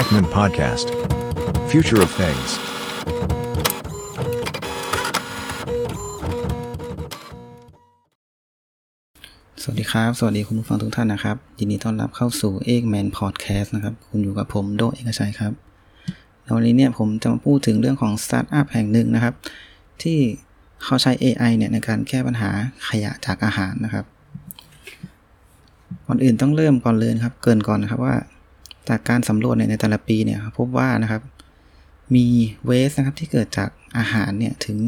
Ekman Podcast. Future of Things. สวัสดีครับ สวัสดีคุณผู้ฟังทุกท่านนะครับ ยินดีต้อนรับเข้าสู่ e g g Man Podcast นะครับ คุณอยู่กับผมโดเอกชัยครับในวันนี้เนี่ยผมจะมาพูดถึงเรื่องของสตาร์ทอัพแห่งหนึ่งนะครับ ที่เขาใช้ AI เนี่ยในการแก้ปัญหาขยะจากอาหารนะครับก่อนอื่นต้องเริ่มก่อนเลยครับ เกินก่อนนะครับว่า จากการสำรวจในแต่ละปีเนี่ยพบว่านะครับ มีเวสนะครับที่เกิดจากอาหารเนี่ยถึง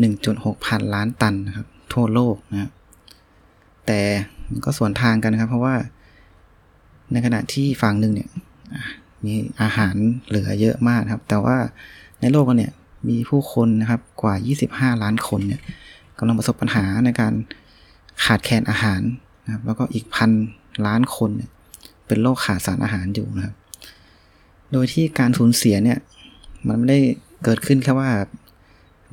1.6 พันล้านตันนะครับ ทั่วโลกนะครับแต่มันก็ส่วนทางกันนะครับ เพราะว่า ในขณะที่ฝั่งหนึ่งเนี่ยมีอาหารเหลือเยอะมากครับ แต่ว่าในโลกเนี่ยมีผู้คนนะครับกว่า 25 ล้านคนเนี่ยกำลังประสบปัญหาในการขาดแคลนอาหารนะครับแล้วก็อีกพันล้านคนเนี่ย เป็นโรคขาดสารอาหารอยู่นะครับ โดยที่การสูญเสียเนี่ย มันไม่ได้เกิดขึ้นแค่ว่า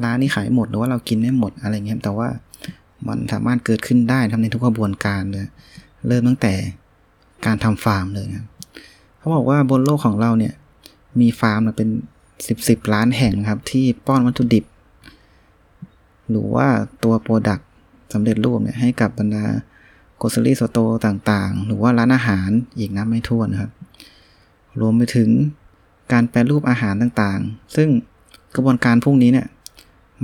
ร้านนี้ขายหมดหรือว่าเรากินไม่หมดอะไรเงี้ยแต่ว่ามันสามารถเกิดขึ้นได้ทำในทุกกระบวนการเลยเริ่มตั้งแต่การทำฟาร์มเลยครับเขาบอกว่าบนโลกของเราเนี่ย มีฟาร์มเป็นสิบสิบล้านแห่งครับ ที่ป้อนวัตถุดิบ หรือว่าตัว product สำเร็จรูปเนี่ยให้กับบรรดา grocery store ต่างๆ หรือว่าร้านอาหารอีกนับไม่ถ้วนครับ รวมไปถึงการแปรรูปอาหารต่างๆ ซึ่งกระบวนการพวกนี้เนี่ย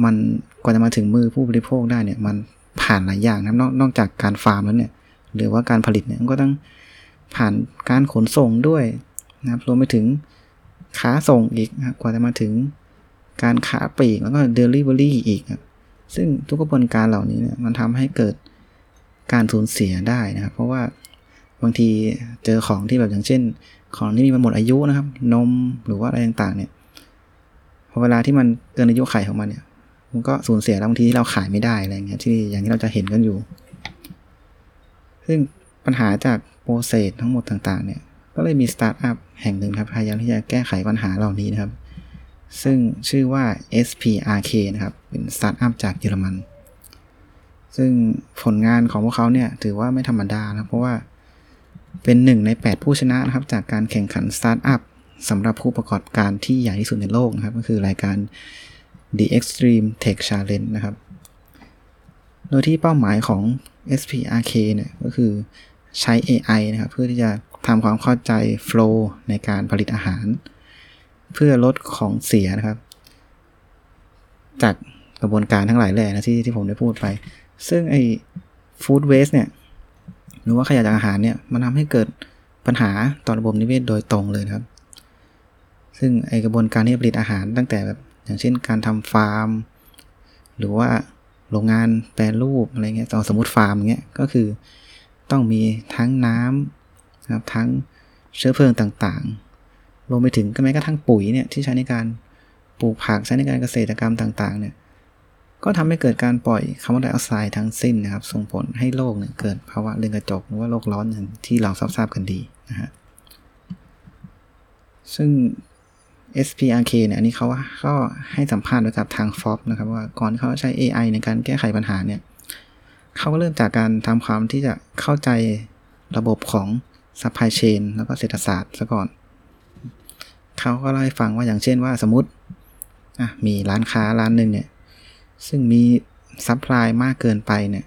มันกว่าจะมาถึงมือผู้บริโภคได้เนี่ยมันผ่านหลายอย่างนะนอกนอกจากการฟาร์มแล้วเนี่ยหรือว่าการผลิตเนี่ยก็ต้องผ่านการขนส่งด้วยนะครับรวมไปถึงค้าส่งอีกนะกว่าจะมาถึงการขาปลีกแล้วก็เดลิเวอรี่อีกนะซึ่งทุกกระบวนการเหล่านี้เนี่ยมันทำให้เกิด การสูญเสียได้นะครับ เพราะว่าบางทีเจอของที่แบบอย่างเช่น ของที่มีมันหมดอายุนะครับ นมหรือว่าอะไรต่างๆเนี่ยพอเวลาที่มันเกินอายุไขของมันเนี่ยมันก็สูญเสียบางทีที่เราขายไม่ได้อะไรเงี้ยที่อย่างที่เราจะเห็นกันอยู่ ซึ่งปัญหาจาก process ทั้งหมดต่างๆเนี่ยก็เลยมีสตาร์ทอัพแห่งหนึ่งครับพยายามที่จะแก้ไขปัญหาเหล่านี้นะครับ ซึ่งชื่อว่า SPRK นะครับ เป็นสตาร์ทอัพจากเยอรมัน ซึ่งผลงานของพวกเขาเนี่ยถือว่าไม่ธรรมดานะเพราะว่าเป็นหนึ่งใน 8 ผู้ชนะนะครับ จากการแข่งขันสตาร์ทอัพสำหรับผู้ประกอบการที่ใหญ่ที่สุดในโลกนะครับ ก็คือรายการ The Extreme Tech Challenge นะครับ โดยที่เป้าหมายของ SPRK เนี่ยก็คือใช้ AI นะครับ เพื่อที่จะทำความเข้าใจ flow ในการผลิตอาหาร เพื่อลดของเสียนะครับ จากกระบวนการทั้งหลายแหล่นะที่ที่ผมได้พูดไป ซึ่งไอ้ food waste เนี่ย หรือว่าขยะจากอาหารเนี่ย มันทำให้เกิดปัญหาต่อระบบนิเวศโดยตรงเลยครับ ซึ่งไอกระบวนการที่ผลิตอาหารตั้งแต่แบบอย่างเช่นการทำฟาร์ม หรือว่าโรงงานแปรรูปอะไรเงี้ยตอนสมมติฟาร์มเงี้ยก็คือต้องมีทั้งน้ำนะครับทั้งเชื้อเพลิงต่างๆรวมไปถึงก็แม้กระทั่งปุ๋ยเนี่ยที่ใช้ในการปลูกผักใช้ในการเกษตรกรรมต่างๆเนี่ย ก็ทำให้เกิดการปล่อยคาร์บอนไดออกไซด์ทั้งสิ้นนะครับ ส่งผลให้โลกเนี่ยเกิดภาวะเรือนกระจกหรือว่าโลกร้อนอย่างที่เราทราบกันดีนะฮะซึ่ง SPRK เนี่ยอันนี้เขาก็ให้สัมภาษณ์ไว้กับทาง Forbes นะครับว่าก่อนเขาใช้ AI ในการแก้ไขปัญหาเนี่ยเขาก็เริ่มจากการทำความที่จะเข้าใจระบบของ supply chain แล้วก็เศรษฐศาสตร์ซะก่อน เขาก็เล่าให้ฟังว่าอย่างเช่นว่าสมมติอะมีร้านค้าร้านหนึ่งเนี่ย ซึ่งมี supply มากเกินไปเนี่ย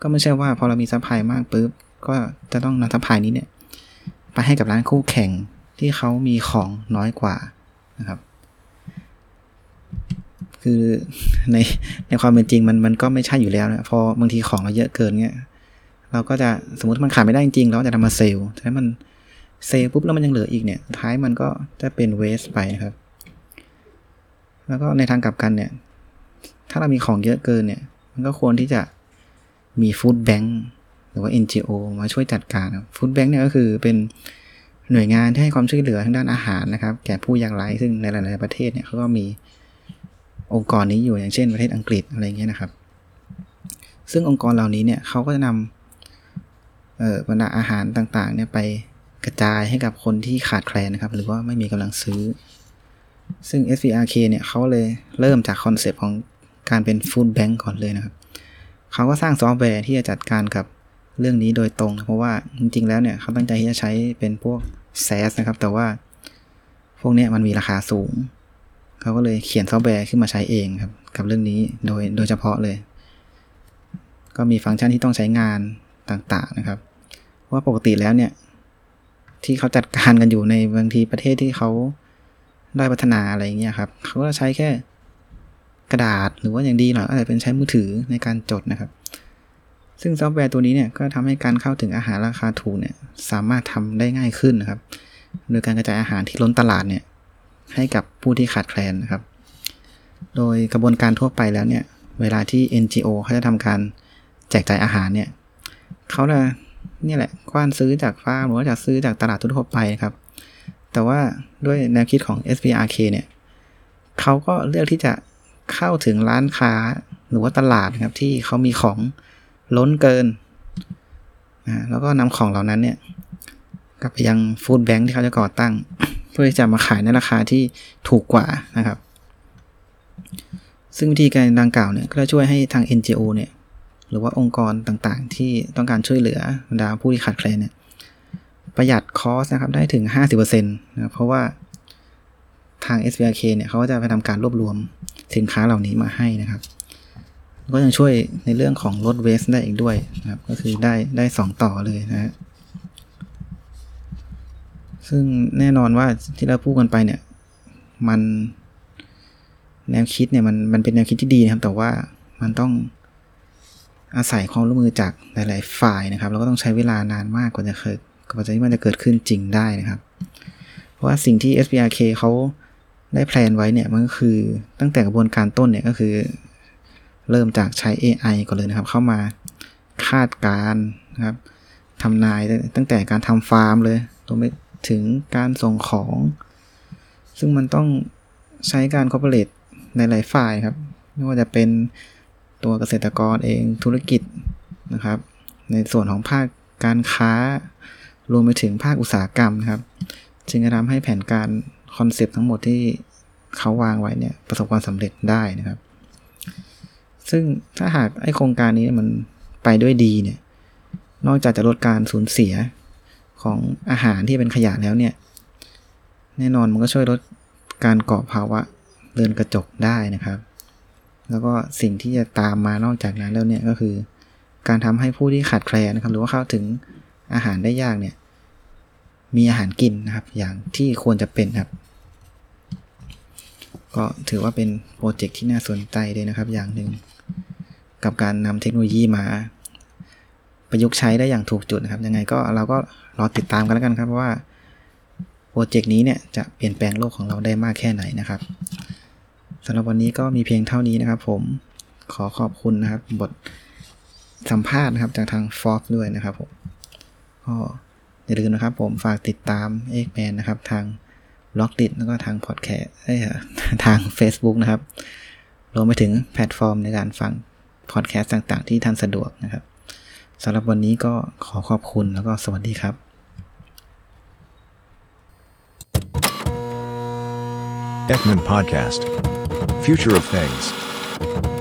ก็ไม่ใช่ว่าพอเรามี supply มากปุ๊บ ก็จะต้องนำ supply นี้เนี่ย ไปให้กับร้านคู่แข่งที่เขามีของน้อยกว่านะครับ คือในในความเป็นจริงมันมันก็ไม่ใช่อยู่แล้วนะพอบางทีของเราเยอะเกินเงี้ยเราก็จะสมมติมันขายไม่ได้จริงเราจะทำมาเซลล์แต่มันเซลล์ปุ๊บแล้วมันยังเหลืออีกเนี่ยท้ายมันก็จะเป็น waste ไปนะครับ แล้วก็ในทางกลับกันเนี่ย ถ้าเรามีของเยอะเกินเนี่ย มันก็ควรที่จะมีฟู้ดแบงค์หรือว่า NGO มาช่วยจัดการฟู้ดแบงค์เนี่ยก็คือเป็นหน่วยงานที่ให้ความช่วยเหลือทางด้านอาหารนะครับ แก่ผู้ยากไร้ซึ่งในหลาย ๆ ประเทศเนี่ยเขาก็มีองค์กรนี้อยู่อย่างเช่นประเทศอังกฤษอะไรเงี้ยนะครับ ซึ่งองค์กรเหล่านี้เนี่ยเขาก็จะนำเอ่อบรรดาอาหารต่าง ๆ เนี่ยไปกระจายให้กับคนที่ขาดแคลนนะครับ หรือว่าไม่มีกำลังซื้อ ซึ่ง SVRK เนี่ยเขาเลยเริ่มจากคอนเซปต์ของ การเป็น food bank ก่อนเลยนะครับ เขาก็สร้างซอฟต์แวร์ที่จะจัดการกับเรื่องนี้โดยตรงเพราะว่าจริง ๆ แล้วเนี่ยเขาตั้งใจที่จะใช้เป็นพวก SaaS นะครับ แต่ว่าพวกนี้มันมีราคาสูง เขาก็เลยเขียนซอฟต์แวร์ขึ้นมาใช้เองครับ กับเรื่องนี้โดยโดยเฉพาะเลย ก็มีฟังก์ชันที่ต้องใช้งานต่างๆนะครับ ว่าปกติแล้วเนี่ยที่เขาจัดการกันอยู่ในบางทีประเทศที่เขาได้พัฒนาอะไรเงี้ยครับเขาก็ใช้แค่ กระดาษ หรือว่าอย่างดีหน่อยอาจจะเป็นใช้มือถือในการจดนะครับ ซึ่งซอฟต์แวร์ตัวนี้เนี่ยก็ทำให้การเข้าถึงอาหารราคาถูกเนี่ยสามารถทำได้ง่ายขึ้นนะครับ โดยการกระจายอาหารที่ล้นตลาดเนี่ยให้กับผู้ที่ขาดแคลนนะครับ โดยกระบวนการทั่วไปแล้วเนี่ยเวลาที่ NGO เขาจะทำการแจกจ่ายอาหารเนี่ยเขาจะนี่แหละกว้านซื้อจากฟาร์มหรือว่าจากซื้อจากตลาดทั่วไปนะครับ แต่ว่าด้วยแนวคิดของ SPRK เนี่ยเขาก็เลือกที่จะ เข้าถึงร้านค้าหรือว่าตลาดครับที่เขามีของล้นเกินนะแล้วก็นำของเหล่านั้นเนี่ยกลับไปยังฟู้ดแบงค์ที่เขาจะก่อตั้ง เพื่อที่จะมาขายในราคาที่ถูกกว่านะครับ ซึ่งวิธีการดังกล่าวเนี่ยก็จะช่วยให้ทาง NGO เนี่ยหรือว่าองค์กรต่างๆ ที่ต้องการช่วยเหลือบรรดาผู้ที่ขาดแคลนเนี่ยประหยัดคอสนะครับได้ถึง 50%นะครับเพราะว่าทาง SBRK เนี่ยเขาก็จะไปทำการรวบรวม สินค้าเหล่านี้มาให้นะครับ ก็ยังช่วยในเรื่องของลดเวสได้อีกด้วยนะครับ ก็คือได้ได้สองต่อเลยนะฮะซึ่งแน่นอนว่าที่เราพูดกันไปเนี่ย มันแนวคิดเนี่ยมันมันเป็นแนวคิดที่ดีนะครับ แต่ว่ามันต้องอาศัยความร่วมมือจากหลาย ๆ ฝ่ายนะครับแล้วก็ต้องใช้เวลานานมากกว่าจะเกิดกว่าจะที่มันจะเกิดขึ้นจริงได้นะครับ เพราะว่าสิ่งที่ SBRK เขา ได้แพลนไว้เนี่ยมันก็คือตั้งแต่กระบวนการต้นเนี่ยก็คือ เริ่มจากใช้ AI ก่อนเลยนะครับ เข้ามาคาดการนะครับทำนายตั้งแต่การทำฟาร์มเลยรวมไปถึงการส่งของ ซึ่งมันต้องใช้การ cooperate ในหลายฝ่ายครับ ไม่ว่าจะเป็นตัวเกษตรกรเองธุรกิจนะครับ ในส่วนของภาคการค้ารวมไปถึงภาคอุตสาหกรรมนะครับ จึงจะทำให้แผนการ คอนเซปต์ทั้งหมดที่เขาวางไว้เนี่ยประสบความสำเร็จได้นะครับ ซึ่งถ้าหากไอโครงการนี้มันไปด้วยดีเนี่ย นอกจากจะลดการสูญเสียของอาหารที่เป็นขยะแล้วเนี่ย แน่นอนมันก็ช่วยลดการก่อภาวะเรือนกระจกได้นะครับ แล้วก็สิ่งที่จะตามมานอกจากนั้นแล้วเนี่ยก็คือ การทำให้ผู้ที่ขาดแคลนนะครับ หรือว่าเข้าถึงอาหารได้ยากเนี่ย มีอาหารกินนะครับ อย่างที่ควรจะเป็นครับ ก็ถือว่าเป็นโปรเจกต์ที่น่าสนใจเลยนะครับอย่างหนึ่ง กับการนำเทคโนโลยีมา ประยุกต์ใช้ได้อย่างถูกจุดนะครับ ยังไงก็เราก็รอติดตามกันแล้วกันครับว่าโปรเจกต์นี้เนี่ยจะเปลี่ยนแปลงโลกของเราได้มากแค่ไหนนะครับสำหรับวันนี้ก็มีเพียงเท่านี้นะครับ ผมขอขอบคุณนะครับ บทสัมภาษณ์นะครับจากทาง f o x ด้วยนะครับผมก็อย่าลืมนะครับผมฝากติดตามเอกแมนนะครับทาง Blockdit แล้วก็ทางพอดแคสต์ทาง Facebook นะครับ รวมไปถึงแพลตฟอร์มในการฟังพอดแคสต์ต่างๆ ที่ท่านสะดวกนะครับสำหรับวันนี้ก็ขอขอบคุณแล้วก็สวัสดีครับ Ekman Podcast. Future of Things.